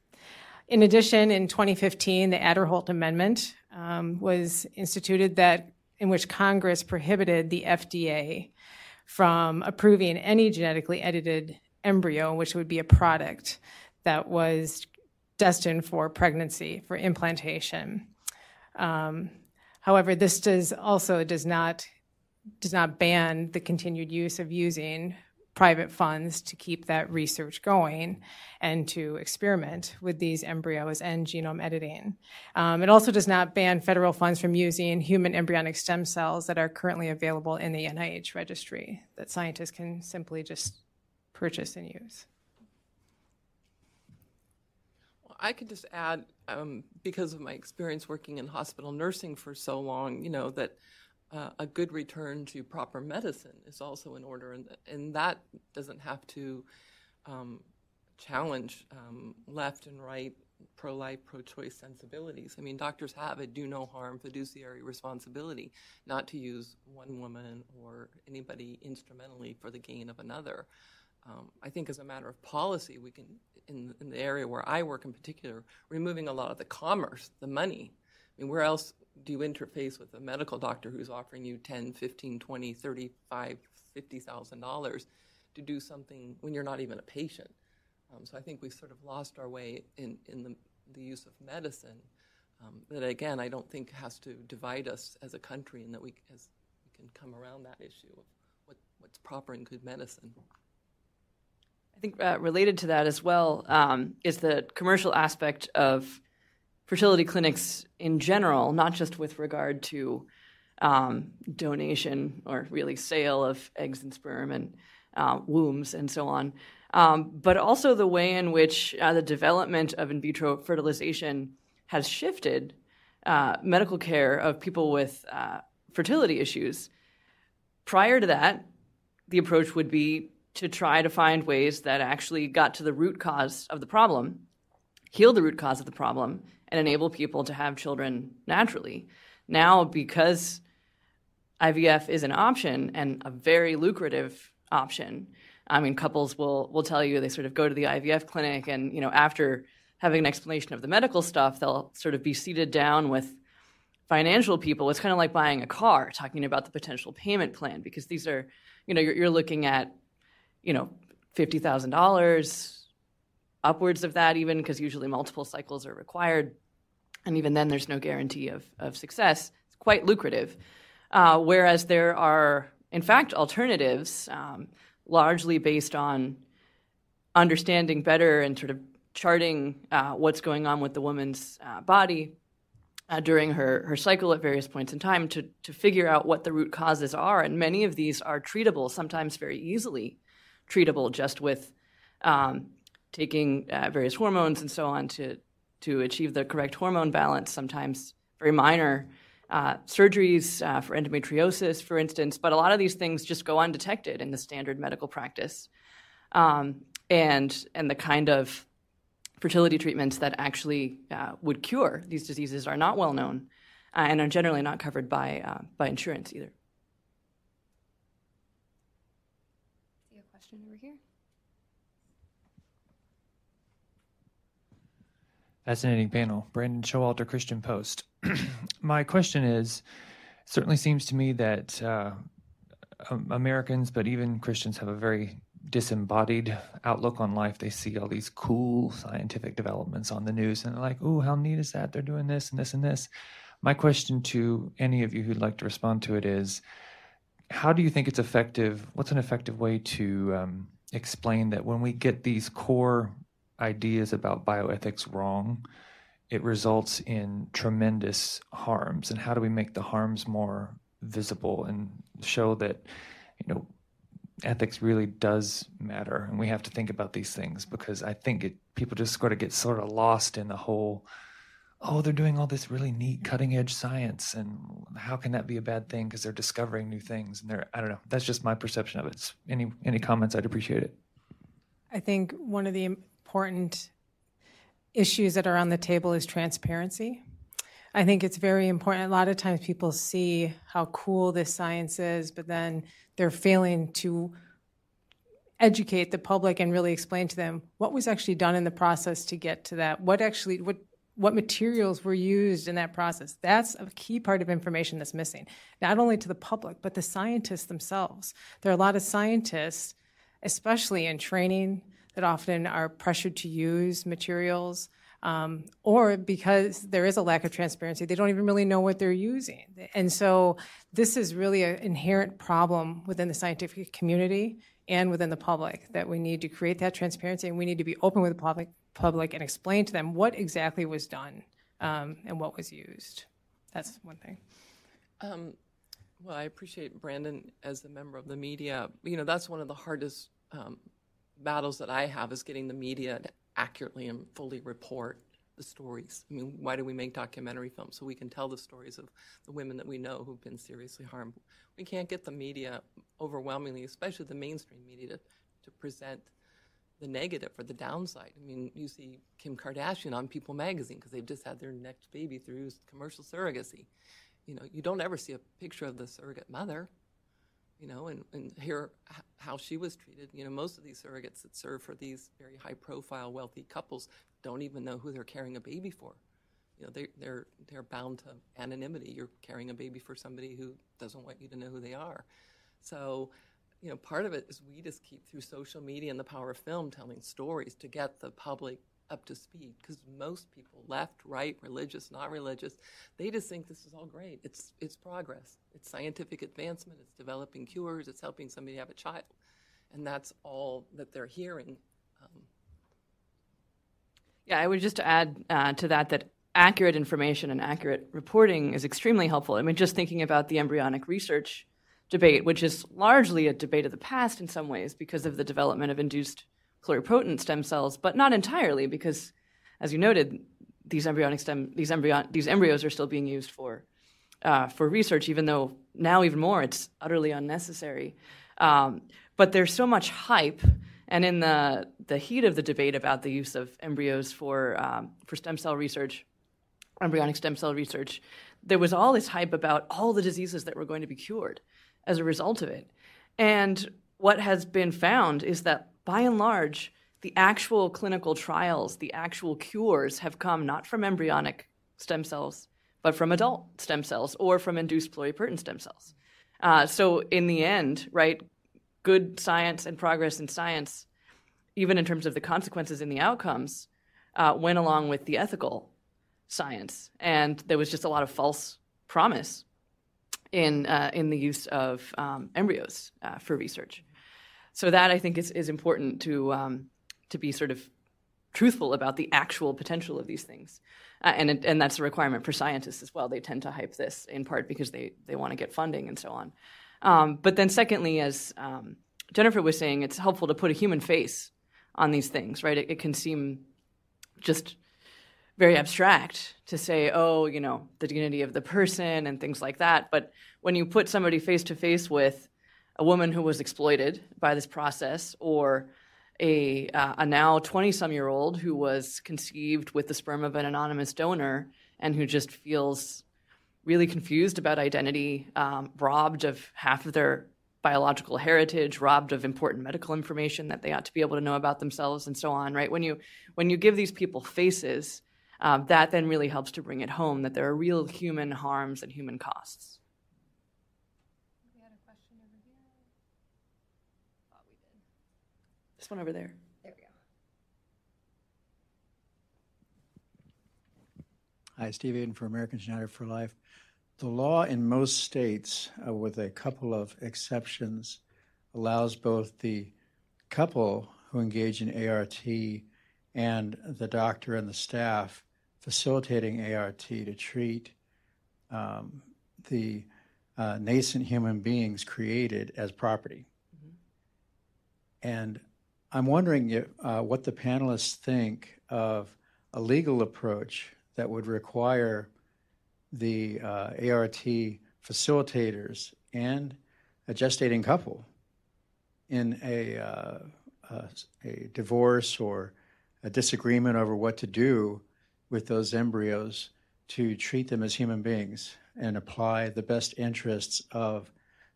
In addition, in 2015, the Aderholt Amendment um, was instituted that in which Congress prohibited the FDA from approving any genetically edited embryo, which would be a product that was destined for pregnancy, for implantation. Um, however, this does also does not does not ban the continued use of using private funds to keep that research going and to experiment with these embryos and genome editing. Um, it also does not ban federal funds from using human embryonic stem cells that are currently available in the NIH registry that scientists can simply just purchase and use. Well, I could just add, um, because of my experience working in hospital nursing for so long, you know, that uh, a good return to proper medicine is also in order, and, and that doesn't have to um, challenge um, left and right pro life, pro choice sensibilities. I mean, doctors have a do no harm fiduciary responsibility not to use one woman or anybody instrumentally for the gain of another. Um, I think as a matter of policy, we can, in, in the area where I work in particular, removing a lot of the commerce, the money. I mean, where else do you interface with a medical doctor who's offering you 10, 15, 20, 35, 50,000 dollars to do something when you're not even a patient? Um, so I think we've sort of lost our way in, in the, the use of medicine. Um, that again, I don't think has to divide us as a country, and that we, as, we can come around that issue of what, what's proper and good medicine. I think uh, related to that as well um, is the commercial aspect of fertility clinics in general, not just with regard to um, donation or really sale of eggs and sperm and uh, wombs and so on, um, but also the way in which uh, the development of in vitro fertilization has shifted uh, medical care of people with uh, fertility issues. Prior to that, the approach would be to try to find ways that actually got to the root cause of the problem, heal the root cause of the problem, and enable people to have children naturally. Now, because IVF is an option and a very lucrative option, I mean, couples will will tell you they sort of go to the IVF clinic, and you know, after having an explanation of the medical stuff, they'll sort of be seated down with financial people. It's kind of like buying a car, talking about the potential payment plan, because these are, you know, you're, you're looking at, you know, fifty thousand dollars, upwards of that, even because usually multiple cycles are required, and even then, there's no guarantee of of success. It's quite lucrative. Uh, whereas there are, in fact, alternatives. Um, largely based on understanding better and sort of charting uh, what's going on with the woman's uh, body uh, during her, her cycle at various points in time to, to figure out what the root causes are. And many of these are treatable, sometimes very easily treatable, just with um, taking uh, various hormones and so on to, to achieve the correct hormone balance, sometimes very minor uh, surgeries uh, for endometriosis, for instance, but a lot of these things just go undetected in the standard medical practice. Um, and, and the kind of fertility treatments that actually uh, would cure these diseases are not well known uh, and are generally not covered by, uh, by insurance either. See a question over here? Fascinating panel. Brandon Showalter, Christian Post. My question is certainly seems to me that uh, Americans, but even Christians, have a very disembodied outlook on life. They see all these cool scientific developments on the news and they're like, oh, how neat is that? They're doing this and this and this. My question to any of you who'd like to respond to it is how do you think it's effective? What's an effective way to um, explain that when we get these core ideas about bioethics wrong, it results in tremendous harms. And how do we make the harms more visible and show that, you know, ethics really does matter and we have to think about these things because I think it, people just sort of get sort of lost in the whole oh they're doing all this really neat cutting edge science and how can that be a bad thing because they're discovering new things and they're I don't know that's just my perception of it. any any comments I'd appreciate it. I think one of the important issues that are on the table is transparency. I think it's very important. A lot of times people see how cool this science is, but then they're failing to educate the public and really explain to them what was actually done in the process to get to that. What actually what what materials were used in that process. That's a key part of information that's missing, not only to the public, but the scientists themselves. There are a lot of scientists, especially in training, that often are pressured to use materials. Um, or because there is a lack of transparency, they don't even really know what they're using. And so, this is really an inherent problem within the scientific community and within the public that we need to create that transparency and we need to be open with the public, public and explain to them what exactly was done um, and what was used. That's one thing. Um, well, I appreciate Brandon as a member of the media. You know, that's one of the hardest um, battles that I have is getting the media to accurately and fully report the stories. I mean, why do we make documentary films? So we can tell the stories of the women that we know who've been seriously harmed. We can't get the media overwhelmingly, especially the mainstream media, to, to present the negative or the downside. I mean, you see Kim Kardashian on People magazine because they've just had their next baby through commercial surrogacy. You know, you don't ever see a picture of the surrogate mother you know, and, and hear how she was treated. You know, most of these surrogates that serve for these very high profile, wealthy couples don't even know who they're carrying a baby for. You know, they, they're, they're bound to anonymity. You're carrying a baby for somebody who doesn't want you to know who they are. So, you know, part of it is we just keep through social media and the power of film telling stories to get the public up to speed because most people, left, right, religious, not religious, they just think this is all great. It's it's progress. It's scientific advancement. It's developing cures. It's helping somebody have a child, and that's all that they're hearing. Um, yeah, I would just add uh, to that that accurate information and accurate reporting is extremely helpful. I mean, just thinking about the embryonic research debate, which is largely a debate of the past in some ways because of the development of induced pluripotent stem cells, but not entirely because, as you noted, these embryonic stem these embryo these embryos are still being used for uh, for research, even though now even more it's utterly unnecessary. Um, but there's so much hype, and in the the heat of the debate about the use of embryos for um, for stem cell research, embryonic stem cell research, there was all this hype about all the diseases that were going to be cured as a result of it. And what has been found is that by and large, the actual clinical trials, the actual cures have come not from embryonic stem cells, but from adult stem cells or from induced pluripotent stem cells. Uh, so, in the end, right, good science and progress in science, even in terms of the consequences and the outcomes, uh, went along with the ethical science. And there was just a lot of false promise in, uh, in the use of um, embryos uh, for research. So, that I think is, is important to. Um, to be sort of truthful about the actual potential of these things. Uh, and, and that's a requirement for scientists as well. They tend to hype this in part because they, they want to get funding and so on. Um, but then, secondly, as um, Jennifer was saying, it's helpful to put a human face on these things, right? It, it can seem just very abstract to say, oh, you know, the dignity of the person and things like that. But when you put somebody face to face with a woman who was exploited by this process or a, uh, a now 20 some year old who was conceived with the sperm of an anonymous donor and who just feels really confused about identity, um, robbed of half of their biological heritage, robbed of important medical information that they ought to be able to know about themselves, and so on. Right? When you when you give these people faces, um, that then really helps to bring it home that there are real human harms and human costs. This one over there. There we go. Hi, Steve Aden for Americans United for Life. The law in most states, uh, with a couple of exceptions, allows both the couple who engage in ART and the doctor and the staff facilitating ART to treat um, the uh, nascent human beings created as property. Mm-hmm. And I'm wondering if, uh, what the panelists think of a legal approach that would require the uh, ART facilitators and a gestating couple in a, uh, a, a divorce or a disagreement over what to do with those embryos to treat them as human beings and apply the best interests of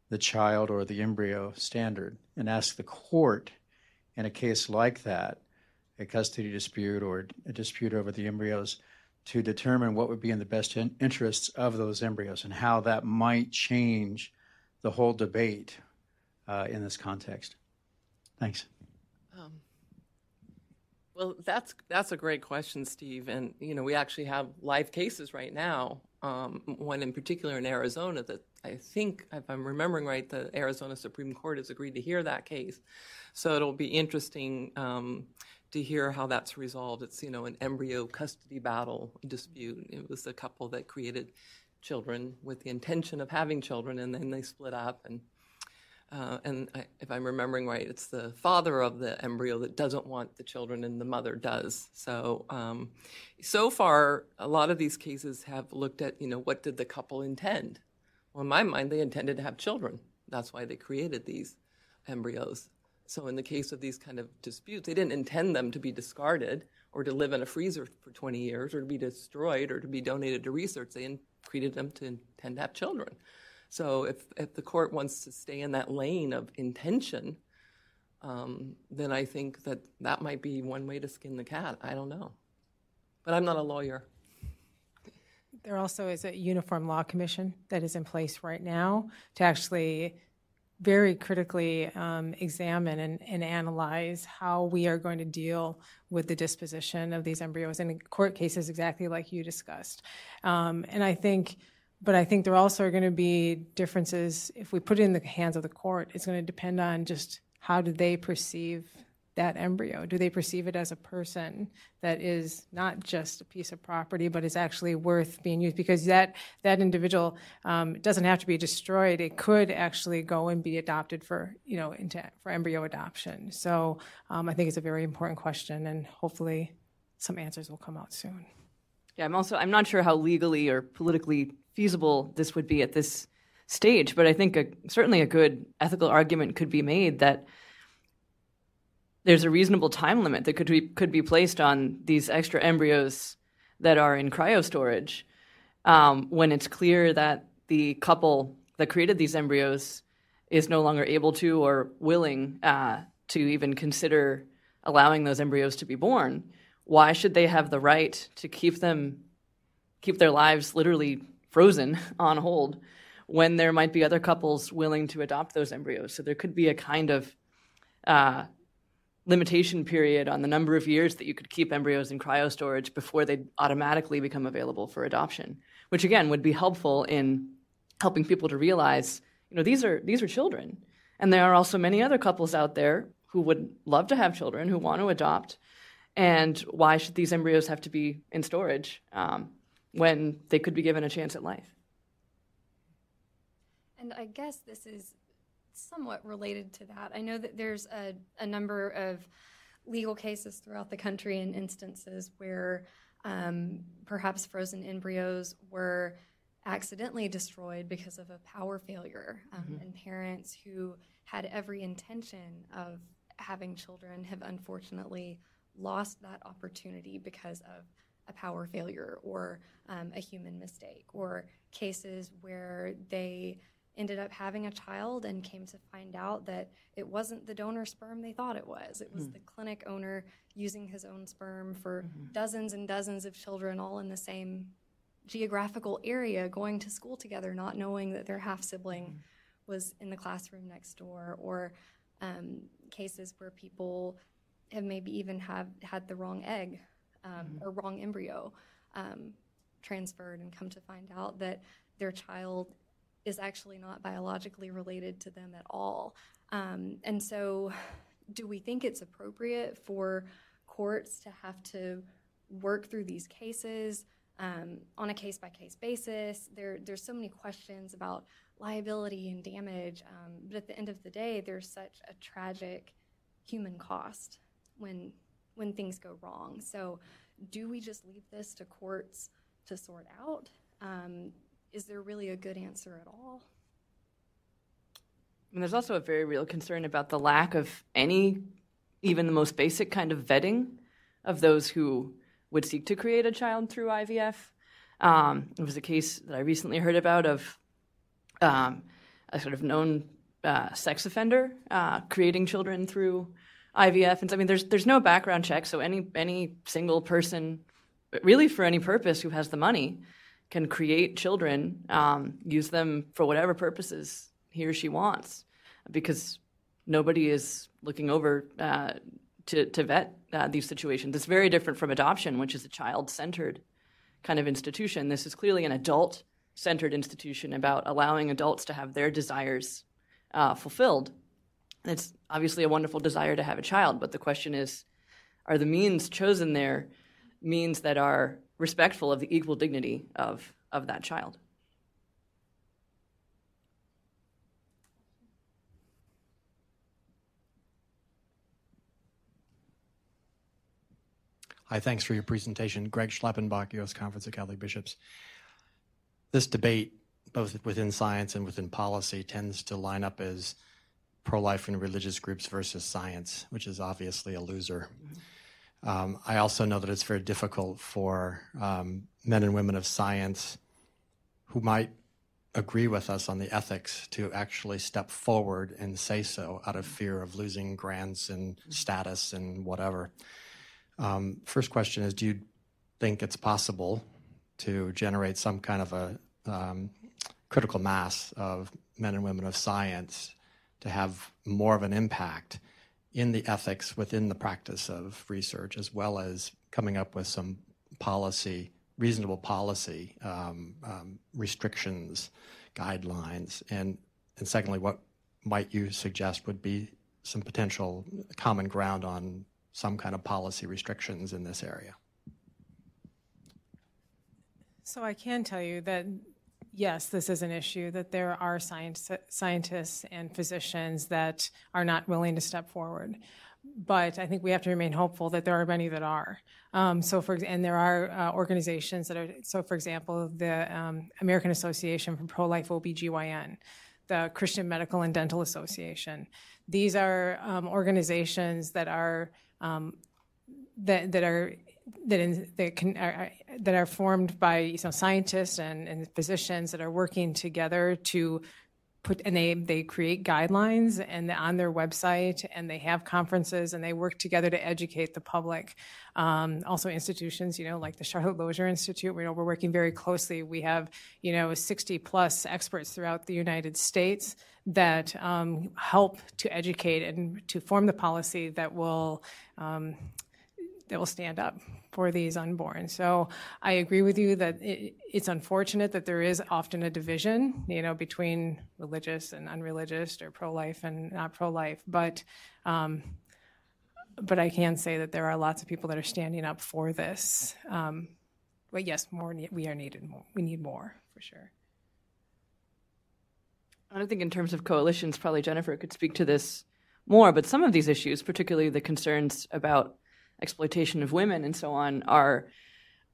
the child or the embryo standard and ask the court in a case like that, a custody dispute or a dispute over the embryos, to determine what would be in the best in- interests of those embryos and how that might change the whole debate uh, in this context. Thanks. Well, that's that's a great question, Steve. And you know, we actually have live cases right now. Um, one in particular in Arizona that I think, if I'm remembering right, the Arizona Supreme Court has agreed to hear that case. So it'll be interesting um, to hear how that's resolved. It's you know an embryo custody battle dispute. It was a couple that created children with the intention of having children, and then they split up. And uh, and I, if I'm remembering right, it's the father of the embryo that doesn't want the children, and the mother does. So um, so far, a lot of these cases have looked at you know what did the couple intend. Well, in my mind, they intended to have children. That's why they created these embryos. So in the case of these kind of disputes, they didn't intend them to be discarded or to live in a freezer for 20 years or to be destroyed or to be donated to research. They created them to intend to have children. So if, if the court wants to stay in that lane of intention, um, then I think that that might be one way to skin the cat. I don't know. But I'm not a lawyer. There also is a uniform law commission that is in place right now to actually very critically um, examine and, and, analyze how we are going to deal with the disposition of these embryos in court cases, exactly like you discussed. Um, and I think, but I think there also are going to be differences if we put it in the hands of the court. It's going to depend on just how do they perceive that embryo? Do they perceive it as a person that is not just a piece of property, but is actually worth being used? Because that that individual um, doesn't have to be destroyed. It could actually go and be adopted for you know into, for embryo adoption. So um, I think it's a very important question, and hopefully some answers will come out soon. Yeah, I'm also I'm not sure how legally or politically feasible this would be at this stage, but I think a, certainly a good ethical argument could be made that there's a reasonable time limit that could be could be placed on these extra embryos that are in cryo storage um, when it's clear that the couple that created these embryos is no longer able to or willing uh, to even consider allowing those embryos to be born. Why should they have the right to keep them keep their lives literally frozen on hold when there might be other couples willing to adopt those embryos? So there could be a kind of uh, limitation period on the number of years that you could keep embryos in cryo storage before they automatically become available for adoption, which again would be helpful in helping people to realize, you know, these are these are children, and there are also many other couples out there who would love to have children who want to adopt, and why should these embryos have to be in storage um, when they could be given a chance at life? And I guess this is somewhat related to that. I know that there's a, a number of legal cases throughout the country and in instances where um, perhaps frozen embryos were accidentally destroyed because of a power failure, um, mm-hmm. and parents who had every intention of having children have unfortunately lost that opportunity because of a power failure or um, a human mistake, or cases where they ended up having a child and came to find out that it wasn't the donor sperm they thought it was. It was mm. the clinic owner using his own sperm for mm-hmm. dozens and dozens of children all in the same geographical area going to school together, not knowing that their half sibling mm. was in the classroom next door, or um, cases where people have maybe even have had the wrong egg um, mm. or wrong embryo um, transferred and come to find out that their child is actually not biologically related to them at all. Um, and so, do we think it's appropriate for courts to have to work through these cases um, on a case by case basis? There, there's so many questions about liability and damage, um, but at the end of the day, there's such a tragic human cost when when things go wrong. So, do we just leave this to courts to sort out? Um, is there really a good answer at all? And there's also a very real concern about the lack of any, even the most basic kind of vetting of those who would seek to create a child through IVF. Um, it was a case that I recently heard about of um, a sort of known uh, sex offender uh, creating children through IVF. And I mean, there's there's no background check, so any any single person, really for any purpose, who has the money can create children, um, use them for whatever purposes he or she wants, because nobody is looking over uh, to, to vet uh, these situations. It's very different from adoption, which is a child centered kind of institution. This is clearly an adult centered institution about allowing adults to have their desires uh, fulfilled. It's obviously a wonderful desire to have a child, but the question is are the means chosen there means that are respectful of the equal dignity of, of that child. Hi, thanks for your presentation. Greg Schleppenbach, U.S. Conference of Catholic Bishops. This debate, both within science and within policy, tends to line up as pro life and religious groups versus science, which is obviously a loser. Um, I also know that it's very difficult for um, men and women of science who might agree with us on the ethics to actually step forward and say so out of fear of losing grants and status and whatever. Um, first question is Do you think it's possible to generate some kind of a um, critical mass of men and women of science to have more of an impact? in the ethics within the practice of research, as well as coming up with some policy, reasonable policy um, um, restrictions, guidelines, and and secondly, what might you suggest would be some potential common ground on some kind of policy restrictions in this area. So I can tell you that yes, this is an issue, that there are science, scientists and physicians that are not willing to step forward. But I think we have to remain hopeful that there are many that are. Um, so, for and there are uh, organizations that are. So, for example, the um, American Association for Pro-Life OBGYN, the Christian Medical and Dental Association. These are um, organizations that are um, that that are that, in, that, can, are, that are formed by you know, scientists and, and physicians that are working together to put and they they create guidelines and on their website and they have conferences and they work together to educate the public. Um, also institutions you know like the charlotte lozier institute we know we're working very closely. We have you know 60 plus experts throughout the united states that um, help to educate and to form the policy that will um, that will stand up for these unborn. So I agree with you that it, it's unfortunate that there is often a division, you know, between religious and unreligious or pro-life and not pro-life. But um, but I can say that there are lots of people that are standing up for this. Um, but yes, more we are needed. More. We need more for sure. I don't think in terms of coalitions, probably Jennifer could speak to this more. But some of these issues, particularly the concerns about exploitation of women and so on are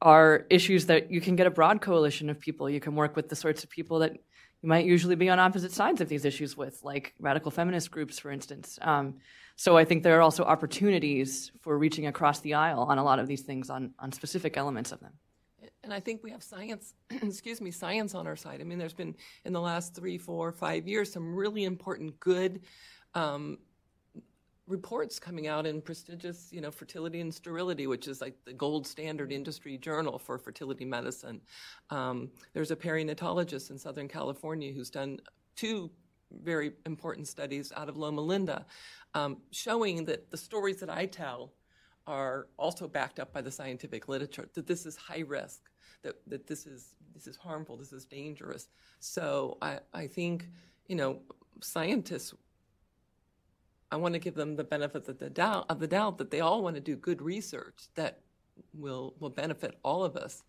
are issues that you can get a broad coalition of people. You can work with the sorts of people that you might usually be on opposite sides of these issues with, like radical feminist groups, for instance. Um, so I think there are also opportunities for reaching across the aisle on a lot of these things, on on specific elements of them. And I think we have science, excuse me, science on our side. I mean, there's been in the last three, four, five years some really important, good um, reports coming out in prestigious, you know, fertility and sterility, which is like the gold standard industry journal for fertility medicine. Um, there's a perinatologist in Southern California who's done two very important studies out of Loma Linda, um, showing that the stories that I tell are also backed up by the scientific literature. That this is high risk, that that this is this is harmful, this is dangerous. So I I think you know scientists I want to give them the benefit of the doubt of the doubt that they all want to do good research that will will benefit all of us.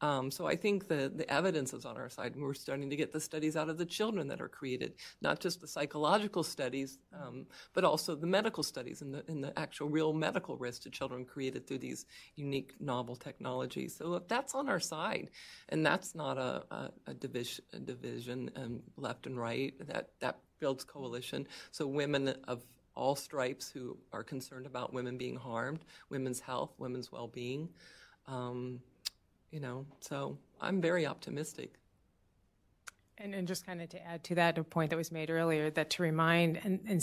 Um, so I think the the evidence is on our side. and We're starting to get the studies out of the children that are created, not just the psychological studies, um, but also the medical studies and the, and the actual real medical risk to children created through these unique novel technologies. So if that's on our side, and that's not a, a, a division, a division um, left and right, that that builds coalition. So women of all stripes who are concerned about women being harmed, women's health, women's well being. Um, you know, so I'm very optimistic. And, and just kind of to add to that, a point that was made earlier, that to remind and, and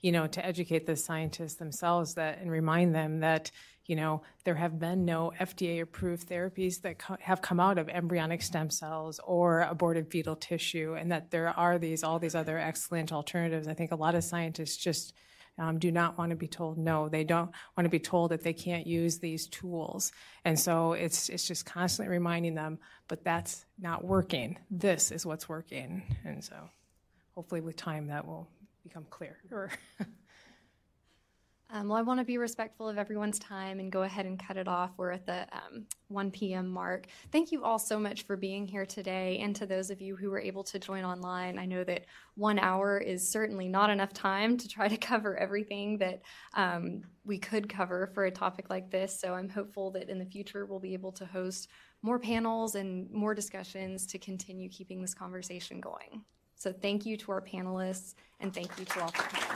you know to educate the scientists themselves that and remind them that you know there have been no FDA-approved therapies that co- have come out of embryonic stem cells or aborted fetal tissue, and that there are these all these other excellent alternatives. I think a lot of scientists just um, do not want to be told no. They don't want to be told that they can't use these tools. And so it's, it's just constantly reminding them, but that's not working. This is what's working. And so hopefully with time that will become clear. Um, well, I want to be respectful of everyone's time and go ahead and cut it off. We're at the um, 1 p.m. mark. Thank you all so much for being here today, and to those of you who were able to join online. I know that one hour is certainly not enough time to try to cover everything that um, we could cover for a topic like this. So I'm hopeful that in the future we'll be able to host more panels and more discussions to continue keeping this conversation going. So thank you to our panelists, and thank you to all for coming.